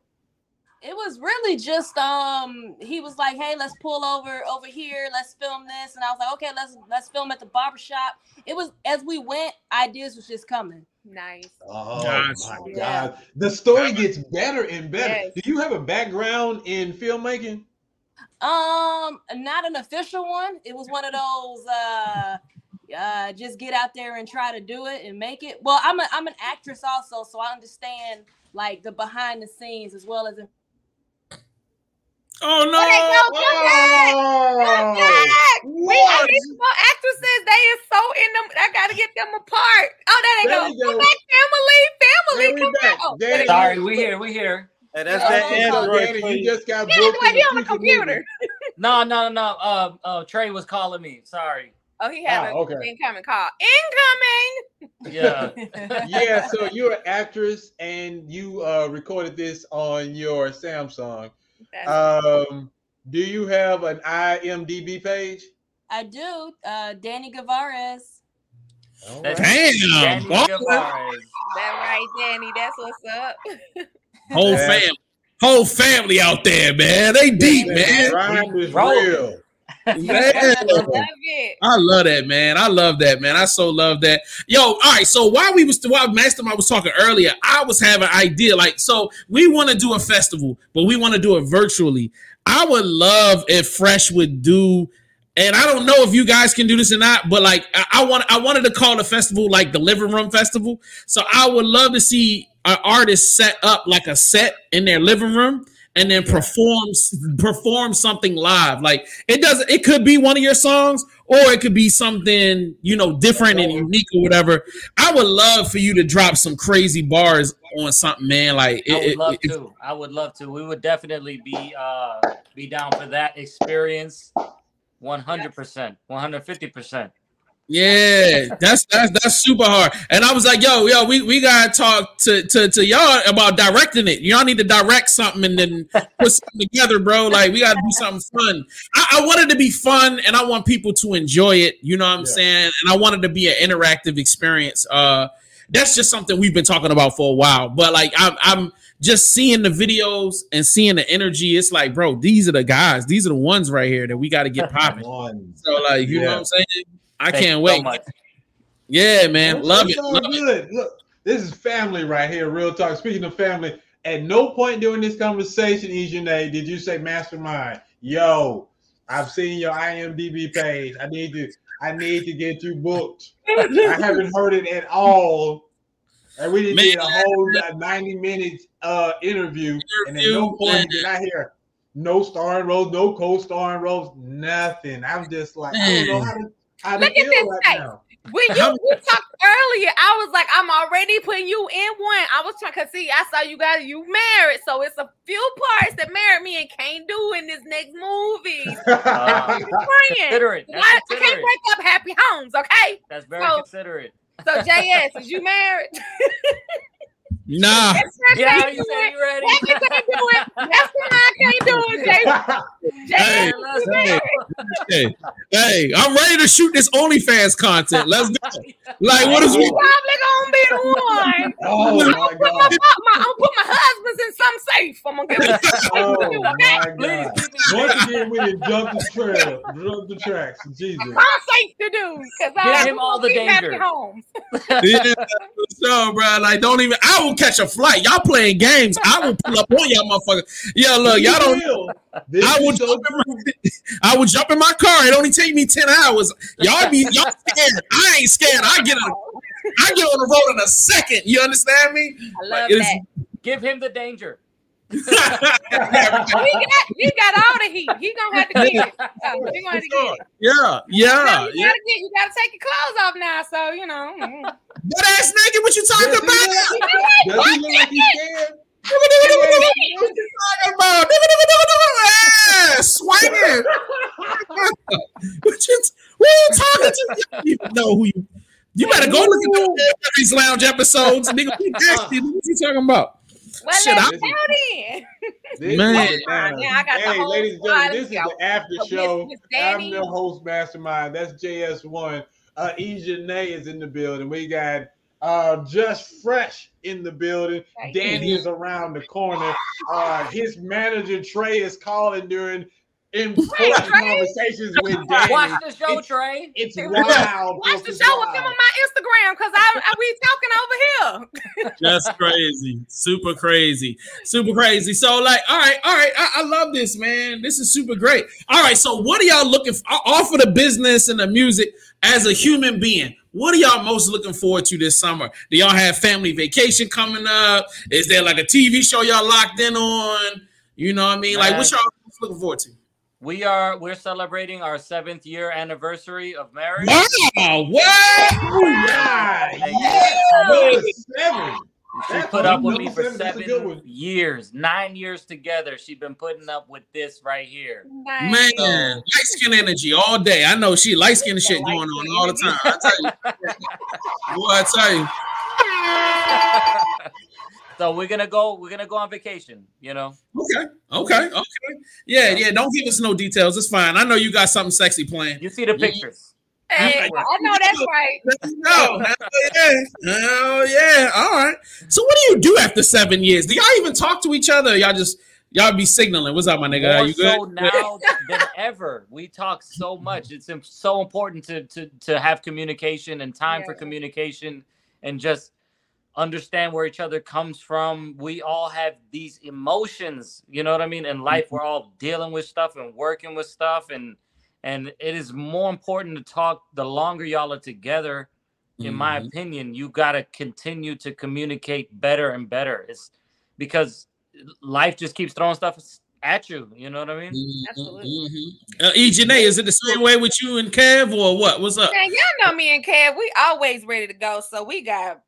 it was really just um he was like hey let's pull over over here let's film this and i was like okay let's let's film at the barber shop it was as we went ideas was just coming Nice. Oh Gotcha. my Yeah. god. The story gets better and better. Yes. Do you have a background in filmmaking? Um not an official one it was one of those uh uh just get out there and try to do it and make it well i'm a, i'm an actress also so i understand like the behind the scenes as well as the Oh they no! go, come back. Come back. We, I what? need actresses. They is so in them. I gotta get them apart. Oh, that There ain't you go. go. Come back, family. Family, we come back. back. Oh, Danny, Sorry, we here. We here. Hey, that's Oh, that okay. Android. Danny, you you. just got Yeah, booked. the way on the computer. movie. No, no, no. Uh, uh, Trey was calling me. Sorry. Oh, he had Ah, an okay. incoming call. Incoming. Yeah. yeah, so you're an actress and you uh, recorded this on your Samsung. Um, do you have an IMDb page? i do uh danny gavares That's- right. Damn, Danny boy. That right, Danny. That's what's up. Whole Yeah. fam, whole family out there, man. They deep, man. Rhyme is real. Man. Love it. I love that, man. I love that, man. I so love that. Yo, all right. So while we was while Mastermind was talking earlier, I was having an idea. Like, so we want to do a festival, but we want to do it virtually. I would love if Fresh would do, and I don't know if you guys can do this or not, but like I, I want I wanted to call the festival like the living room festival. So I would love to see an artist set up like a set in their living room and then yeah. performs perform something live. Like it does it could be one of your songs or it could be something, you know, different and unique or whatever. I would love for you to drop some crazy bars on something, man. Like it, I would love it, to. I would love to. We would definitely be uh be down for that experience. 100%, 150%. Yeah, that's that's that's super hard. And I was like, yo, yo, we, we gotta talk to, to to y'all about directing it. Y'all need to direct something and then put something together, bro. Like we gotta do something fun. I, I want it to be fun and I want people to enjoy it. You know what I'm Yeah. saying? And I wanted to be an interactive experience. Uh that's just something we've been talking about for a while. But like I'm I'm just seeing the videos and seeing the energy. It's like, bro, these are the guys. These are the ones right here that we got to get popping. So like, you know what I'm saying? I Thank can't wait. so much. Yeah, man, That's- love that's it, all love it. Look, this is family right here. Real talk. Speaking of family, at no point during this conversation, EJENE, did you say Mastrmynd? Yo, I've seen your IMDb page. I need to. I need to get you booked. I haven't heard it at all. And we didn't Man. a whole uh, 90 minutes uh interview, and at no point man. did I hear no starring roles, no co-starring roles, nothing. I'm just like, I don't know how to how to Look at this right face. now. When you we talked earlier, I was like, I'm already putting you in one. I was trying to see, I saw you guys, you married, so it's a few parts that married me and can't do in this next movie. Uh, Praying. considerate. That's I can't considerate. break up happy homes, okay? That's very So- considerate. So JS, is you married? Nah. That's not Yeah, can't you do said it. you ready. That's can't do it. That's why I can't do it, JS. Hey, JS, let's you go. married? Hey, hey, I'm ready to shoot this OnlyFans content. Let's go. Like, what is we? Probably gonna be the one. Oh I'm gonna put my, god! my, I'm put my husband's in some safe. I'm gonna oh, give it Oh you, my okay? Please god! Once again, we did jump the trail, jump the tracks. Jesus. My safe to do because Give I him all the danger. Homes. Yeah, so, bro, like, don't even. I will catch a flight. Y'all playing games. I will pull up on y'all, motherfucker. Yeah, look, y'all don't. Will. This I will would so jump in my, I would jump in my car. It only take me ten hours. Y'all be y'all scared. I ain't scared. I get on. I get on the road in a second. You understand me? I love It's- that. Give him the danger. He got, he got all the heat. He gonna have to get it. So, he gonna have to get it. yeah, yeah, you yeah. gotta get. You gotta take your clothes off now. So you know. Butt ass naked. What you talking Does he about? look like- does he look like he's scared? What you talking about? Yeah, swinging. what you who you talking to? You know who you. You better go look at the Mary's Lounge episodes, nigga. We nasty. What you talking about? Well, Shit, let's I- go then. This Man. is Atlanta. Yeah, I got the hey, whole ladies and squad gentlemen, this is of the after Miss- show. Miss I'm Danny. the host Mastrmynd. That's JS1. Uh EJENE is in the building. We got uh just fresh in the building. Danny is around the corner. Uh his manager Trey is calling during important Trey. conversations with Danny. Watch the show, It's- Trey. It's wild. Watch the It's show with him on my Instagram because I, I we talking over here. That's crazy. Super crazy. Super crazy. So, like, all right, all right. I, I love this, man. This is super great. All right. So, what are y'all looking for? Off of the business and the music as a human being? What are y'all most looking forward to this summer? Do y'all have family vacation coming up? Is there like a TV show y'all locked in on? You know what I mean? Like, what y'all looking forward to? We are we're celebrating our seventh year anniversary of marriage. Wow. What? Yeah, Thank yeah. you. Seven. She That's put up with me for seven. That's a good seven years, nine years together. She's been putting up with this right here. Nice. Man, light skin energy all day. I know she light skin shit going on all the time. I tell you. Boy, I tell you. so we're gonna go. We're gonna go on vacation. You know. Okay, okay, okay. Yeah, yeah. Don't give us no details. It's fine. I know you got something sexy planned. You see the pictures. Hey, I know that's right. No, hell yeah, hell yeah. All right. So, what do you do after seven years? Do y'all even talk to each other? Y'all just y'all be signaling. What's up, my nigga? Are you good? so now than ever. We talk so much. It's so important to to to have communication and time for communication and just understand where each other comes from. We all have these emotions, you know what I mean? In life, Mm-hmm. we're all dealing with stuff and working with stuff, and and it is more important to talk the longer y'all are together. In my Mhm. opinion, you got to continue to communicate better and better. It's because life just keeps throwing stuff at you. You know what I mean? Absolutely. Mhm. Uh, E. Janae, is it the same way with you and Kev, or what? What's up? Man, y'all know me and Kev, we always ready to go. So we got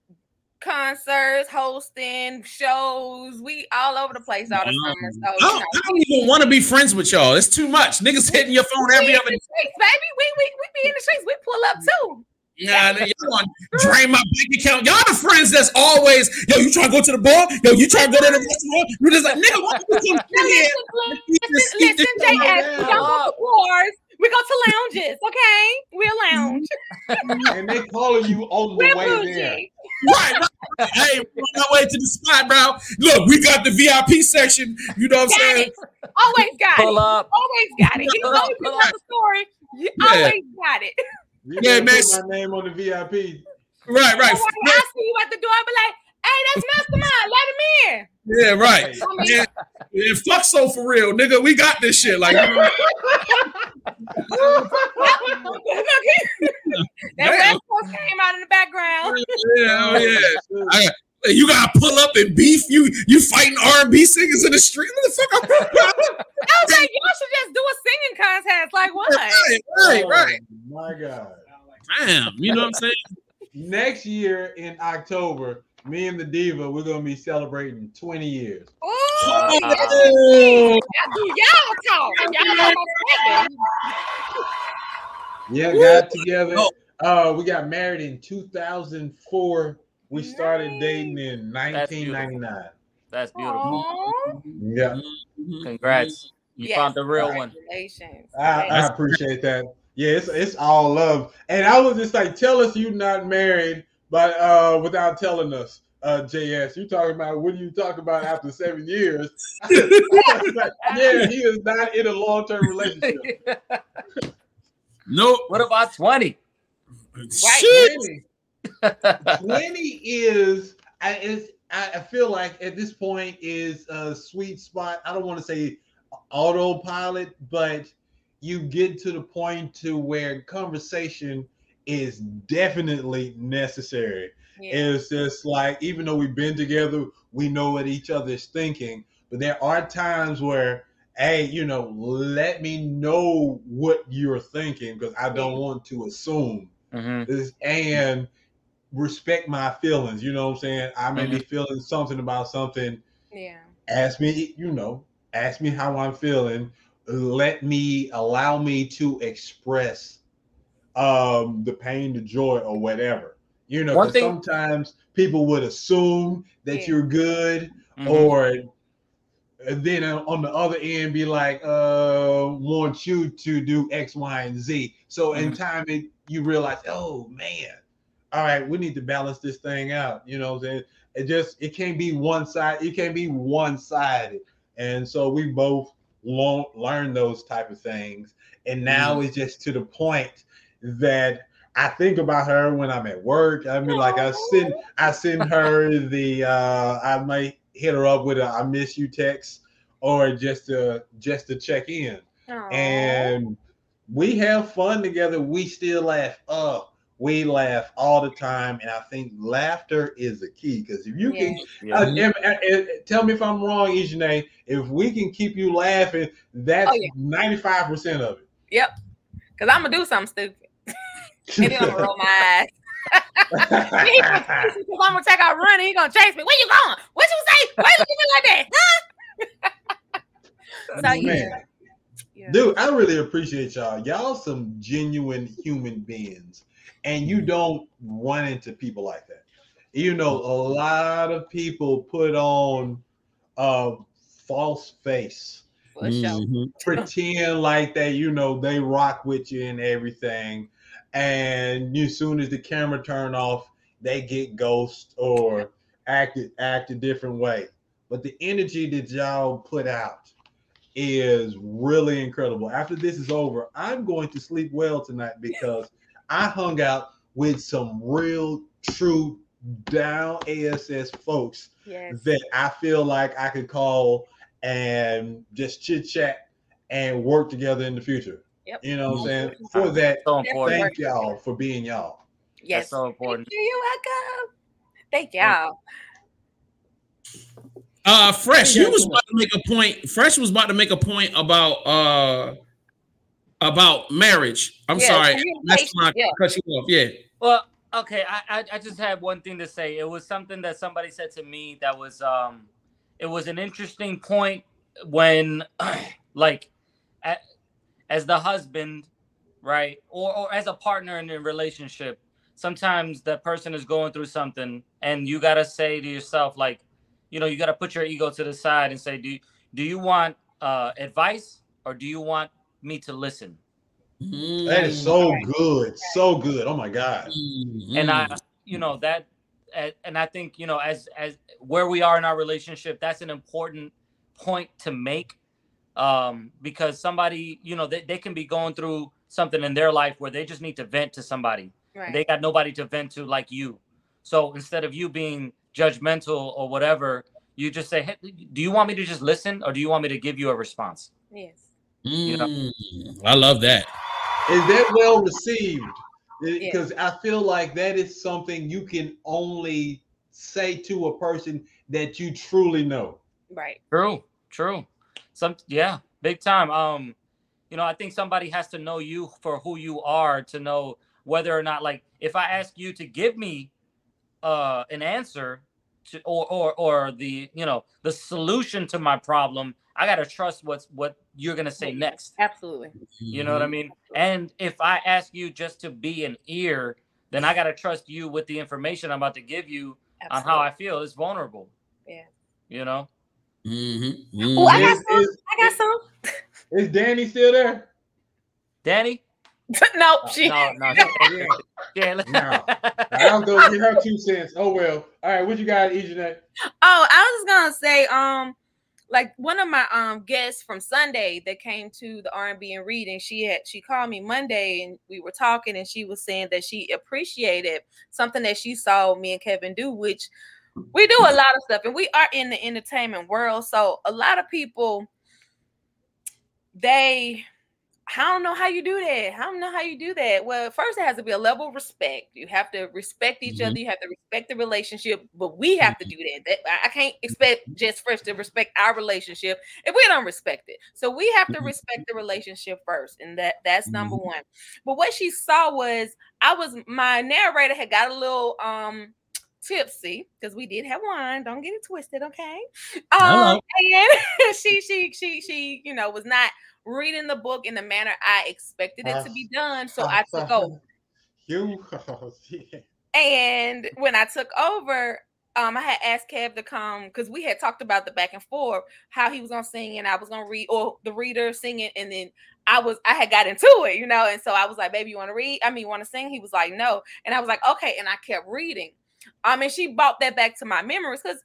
concerts, hosting, shows. We all over the place all the summer. So I you don't, know, I don't even want to be friends with y'all. It's too much. Niggas hitting your phone we every other the streets, baby. We, we we be in the streets. We pull up too. Nah, you want to drain my bank account. Y'all the friends that's always, yo, you trying to go to the bar? Yo, you trying to go to the restaurant? We're just like, nigga, why you come listen, Keep listen, listen, JS. We don't go to bars. We go to lounges, okay? We're lounge. And they calling you on the We're way there. Right, right. Hey, we're on our way to the spot, bro. Look, we got the VIP section. You know what I'm Got saying? it. Always got Pull it. up. Always got it. You know, you tell the story. You Yeah. always got it. You Yeah, better man. Put my name on the VIP. Right, right. So I see you at the door, I be like, "Hey, that's Mastrmynd. Let him in." Yeah, right. I Yeah, yeah, fuck so for real, nigga. We got this shit. Like, you know, That West Coast came out in the background. Yeah, oh yeah. I, you gotta pull up and beef. You you fighting R and B singers in the street. What the fuck? I was like, y'all should just do a singing contest. Like what? right, right, right. Oh, my God. Damn, you know what I'm saying? Next year in October, me and the Diva, we're gonna be celebrating 20 years. Ooh, Oh. y'all talk. Y'all know Yeah, got together. Uh, we got married in 2004. We started dating in 1999. That's beautiful. Aw. Yeah, Congrats. You Yes, found the real one. I, I appreciate that. Yeah, it's it's all love. And I was just like, tell us you're not married, but uh, without telling us. Uh, JS, you talking about what do you talk about after seven years? Like, yeah, he is not in a long term relationship. Nope. What about 20? Shit. 20, 20 is I is I I feel like at this point is a sweet spot. I don't want to say autopilot, but you get to the point to where conversation is definitely necessary. Yeah. It's just like even though we've been together, we know what each other's thinking. But there are times where, hey, you know, let me know what you're thinking because I don't want to assume Mhm. this and respect my feelings. You know what I'm saying? I may be feeling something about something. Yeah. Ask me, you know, ask me how I'm feeling. Let me allow me to express um the pain, the joy, or whatever. You know, One 'cause thing- sometimes people would assume that Yeah. you're good, Mhm. or and then on the other end be like, uh, want you to do X, Y, and Z. So in Mhm. time it you realize, oh man, all right, we need to balance this thing out. You know what I'm saying? It just it can't be one side, it can't be one-sided. And so we both learn learn those type of things. And now it's just to the point that I think about her when I'm at work. I mean, like I send I send her the uh I might hit her up with a I miss you text or just to just to check in. Aw. And we have fun together. We still laugh up. We laugh all the time, and I think laughter is the key. Because if you can, Yeah. uh, and- and- and tell me if I'm wrong, EJENE. If we can keep you laughing, that's Oh, yeah. ninety-five percent of it. Yep. Cause I'm gonna do something stupid. And then I'm gonna roll my eyes. He gonna chase me 'cause I'm gonna take out running. He gonna chase me. Where you going? What you say? Why you looking like that? Huh? so yeah. Man. yeah. Dude, I really appreciate y'all. Y'all some genuine human beings, and you don't run into people like that. You know, a lot of people put on a false face, For sure. Mhm. pretend like they, you know, they rock with you and everything, and as soon as the camera turn off, they get ghost or act act a different way. But the energy that y'all put out is really incredible. After this is over, I'm going to sleep well tonight because I hung out with some real, true, down ASS folks Yes. that I feel like I could call and just chit chat and work together in the future. Yep. You know what I'm saying? For that, So important. thank y'all for being y'all. Yes. That's so important. Thank you. You're welcome. Thank y'all. Uh, Fresh, you was about to make a point. Fresh was about to make a point about uh about marriage. I'm Yeah, sorry, that's my yeah. cut you off. Yeah. Well, okay, I, I I just had one thing to say. It was something that somebody said to me that was um it was an interesting point when like a as the husband, right? Or or as a partner in a relationship, sometimes that person is going through something and you got to say to yourself like, you know, you got to put your ego to the side and say, "Do do you want uh advice or do you want me to listen?" That is so good, so good. Oh my god! and I, you know that, and I think you know as as where we are in our relationship, that's an important point to make, um, because somebody, you know, they, they can be going through something in their life where they just need to vent to somebody. Right. They got nobody to vent to like you. So instead of you being judgmental or whatever, you just say, hey, "Do you want me to just listen, or do you want me to give you a response?" yes. You know? Mm, I love that. Is that well received? because I feel like that is something you can only say to a person that you truly know. Right. True, true. Some yeah, big time. Um, you know, I think somebody has to know you for who you are to know whether or not like if I ask you to give me uh an answer to or or or the you know the solution to my problem, I gotta trust what's what you're gonna say next. Absolutely. You know what I mean? And if I ask you just to be an ear, then I gotta trust you with the information I'm about to give you on how I feel. It's vulnerable. Yeah. You know? Mm-hmm. Oh, I got Is- some. is- I got some. Is Danny still there? Danny? no, Uh, she. no, no, Yeah. yeah. No. I was gonna get her two cents. Oh well. All right, what you got, Ejanet? Oh, I was just gonna say, um, like one of my um guests from Sunday that came to the R and B and reading, she had she called me Monday and we were talking, and she was saying that she appreciated something that she saw me and Kevin do, which we do a lot of stuff, and we are in the entertainment world, so a lot of people they I don't know how you do that. I don't know how you do that. Well, first it has to be a level of respect. You have to respect each Mhm. other. You have to respect the relationship. But we have to do that. that. I- can't expect just first to respect our relationship if we don't respect it. So we have to Mhm. respect the relationship first, and that that's number one. But what she saw was I was my narrator had got a little um tipsy because we did have wine. Don't get it twisted, okay? Um, and she she she she you know was not reading the book in the manner I expected it to be done. So I took over. You oh. And when I took over, um, I had asked Kev to come because we had talked about the back and forth, how he was gonna sing and I was gonna read, or the reader singing, and then I was I had got into it, you know, and so I was like, "Baby, you want to read? I mean, you want to sing?" He was like, "No," and I was like, "Okay," and I kept reading. Um, and she brought that back to my memories because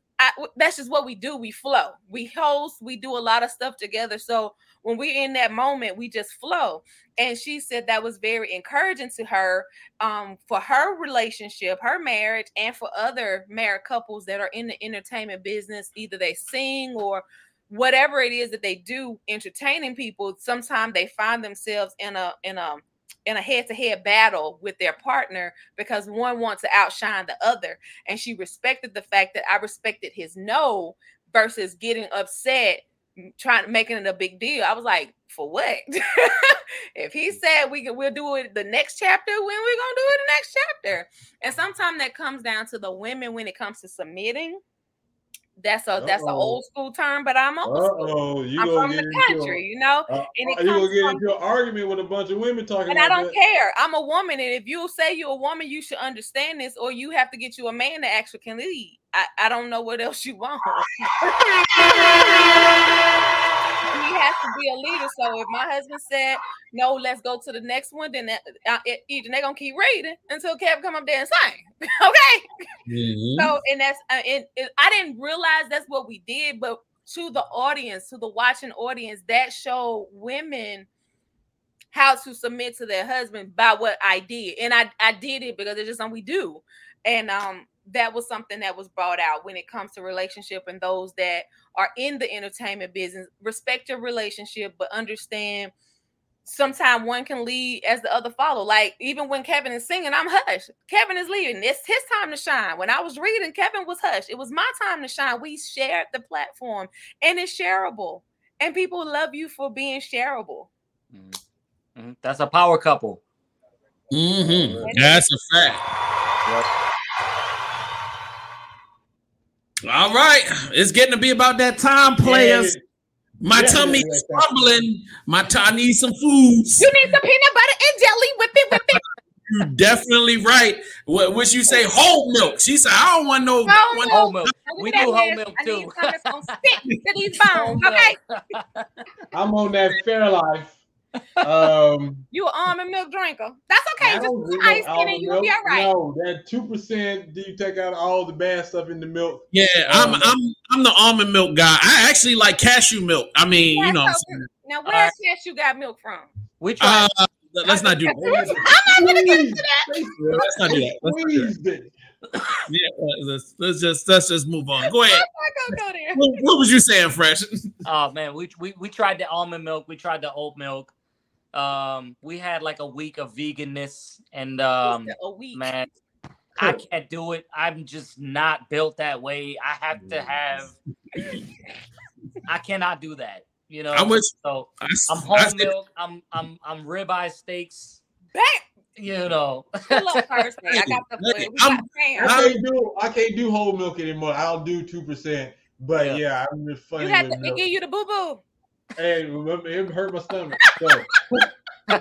that's just what we do. We flow. We host. We do a lot of stuff together. So when we're in that moment, we just flow. And she said that was very encouraging to her um, for her relationship, her marriage, and for other married couples that are in the entertainment business. Either they sing or whatever it is that they do, entertaining people. Sometimes they find themselves in a in a in a head-to-head battle with their partner because one wants to outshine the other. And she respected the fact that i respected his no versus getting upset trying to making it a big deal. I was like for what? If he mm. said we can we'll do it the next chapter when we're gonna do it the next chapter? And sometimes that comes down to the women when it comes to submitting that's a that's an old school term but i'm old school you i'm from the into a- country you know Uh, and it you gonna get from- into an argument with a bunch of women talking and I don't that? care. I'm a woman, and if you say you're a woman, you should understand this, or you have to get you a man that actually can lead. I, I don't know what else you want. he has to be a leader. So if my husband said no, let's go to the next one, then that, uh, it, either they're gonna keep reading until Kev come up there and sing. okay. Mhm. So and that's uh, it, it, I didn't realize that's what we did, but to the audience, to the watching audience, that showed women how to submit to their husband by what I did, and I I did it because it's just something we do, and um that was something that was brought out when it comes to relationship and those that are in the entertainment business. Respect your relationship, but understand sometimes one can lead as the other follow. Like even when Kevin is singing, I'm hush. Kevin is leading. It's his time to shine. When I was reading, Kevin was hush. It was my time to shine. We shared the platform and it's shareable. And people love you for being shareable. Mhm. That's a power couple. Mhm. That's a fact. All right, it's getting to be about that time, players. My Yeah, tummy's yeah, yeah. rumbling. My t- I need some foods. You need some peanut butter and jelly. Whip it, whip it. You definitely right. What what you say? Whole milk. She said, I don't want no. Whole want- Whole milk. Look We do whole mess. milk I need too. something gonna stick to these bones. Okay. I'm on that Fairlife. Um, You an almond milk drinker. That's okay. Just don't put no ice in it. You'll be all right. No, that two percent. Do you take out all the bad stuff in the milk? Yeah, I'm Um, I'm I'm the almond milk guy. I actually like cashew milk. I mean, you know. what I'm That's saying? so- Now where's cashew got milk from? We tried. Uh, let's not do that. I'm not gonna get into that. Let's not do that. Let's not do that. Yeah, let's, let's just let's just move on. Go ahead. I'm not gonna go. What, what was you saying, Fresh? Oh man, we, we we tried the almond milk. We tried the oat milk. Um, we had like a week of veganness, and um, a week. man, I can't do it. I'm just not built that way. I have to have. I cannot do that. You know. I'm with so I, I'm I whole said- milk. I'm I'm I'm ribeye steaks. Back. You know. Pull up first. I got the Hey, we I'm- got I can't do I can't do whole milk anymore. I'll do two percent. But Yeah. yeah, I'm just funny You had with to milk. give you the boo boo. Hey, it hurt my stomach. So,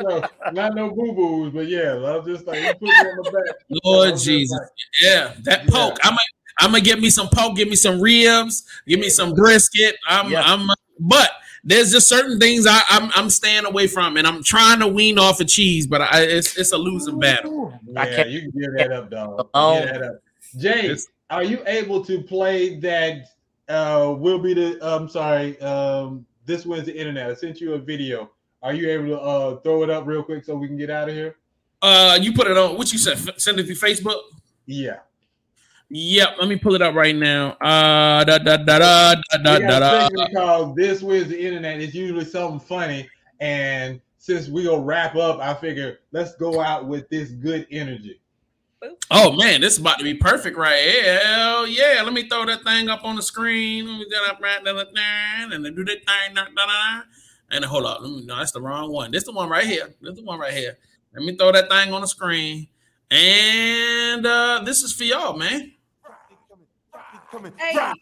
so not no boo boos, but yeah, I'm just like you put me on my back. Lord Jesus. like, Yeah, that Yeah. poke. I'm gonna I'm gonna get me some poke, give me some ribs, give me some brisket. I'm Yeah. I'm but there's just certain things I, I'm I'm staying away from, and I'm trying to wean off of cheese, but I, it's it's a losing battle. I yeah, can't- you can give that up, dog. Alone. Give that up. Jay, are you able to play that? Uh, will be the. I'm sorry. Um, this wins the internet. I sent you a video. Are you able to uh throw it up real quick so we can get out of here? Uh, you put it on. What you said? F- Send it to Facebook. Yeah. Yep. Let me pull it up right now. Uh, da da da da da da da. got a da. segment "This Wins the Internet." It's usually something funny, and since we gonna wrap up, I figure let's go out with this good energy. Oh man, this is about to be perfect right. Hell yeah. Let me throw that thing up on the screen. Let me get up right there, and then do that thing. Da, da, da. And hold up. Me, no, that's the wrong one. This the one right here. This the one right here. Let me throw that thing on the screen. And uh this is for y'all, man. Hey.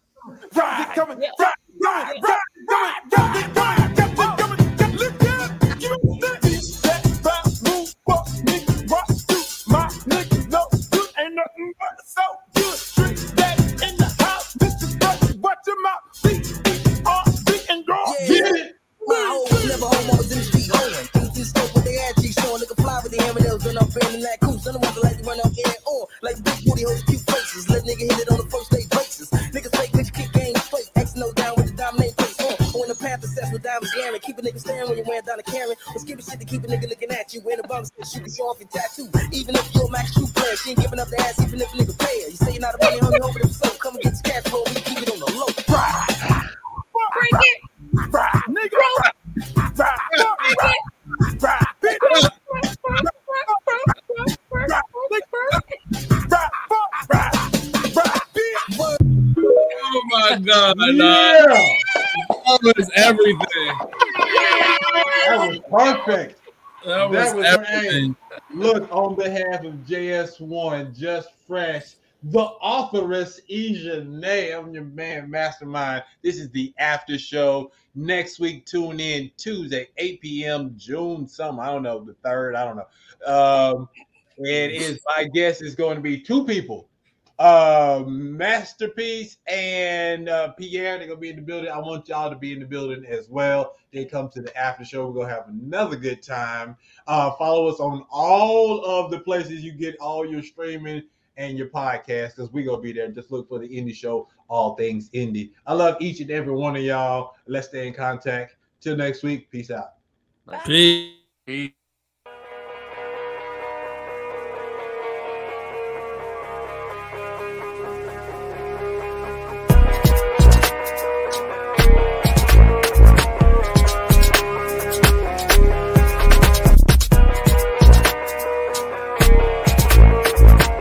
Get it? My hoes never home, I was in the street hoeing. Things in scope with their ass cheeks showing, looking fly with the hammer nails, run up in that cool. Son of a like to run in on, like big booty hoes, cute faces. Let nigga hit it on the first day basis. Niggas fake, bitch, kick game straight. X no down with the dominate face on. When the path is with diamonds glaring, keep a nigga staring when you're wearing down a Karen. Shit to keep a nigga looking at you. When the bums shit, you off your tattoo. Even if you're a max true player, she ain't giving up the ass, even if a nigga pay her. You say you're not a Oh my god, Yeah, that was everything. that was perfect. That was, That was everything. Look, on behalf of JS1, Just Fresh, the authoress, EJENE, I'm your man, Mastrmynd. This is the after show. Next week, tune in Tuesday, 8 p.m., June some, I don't know, the third, I don't know. Um, and it is my guess is going to be two people. Uh, Masterpiece and uh, Pierre, they're gonna be in the building. I want y'all to be in the building as well. They come to the after show. We're gonna have another good time. Uh, follow us on all of the places you get all your streaming and your podcast because we're gonna be there. Just look for the indie show, all things indie. I love each and every one of y'all. Let's stay in contact. Till next week. Peace out. Peace. Peace.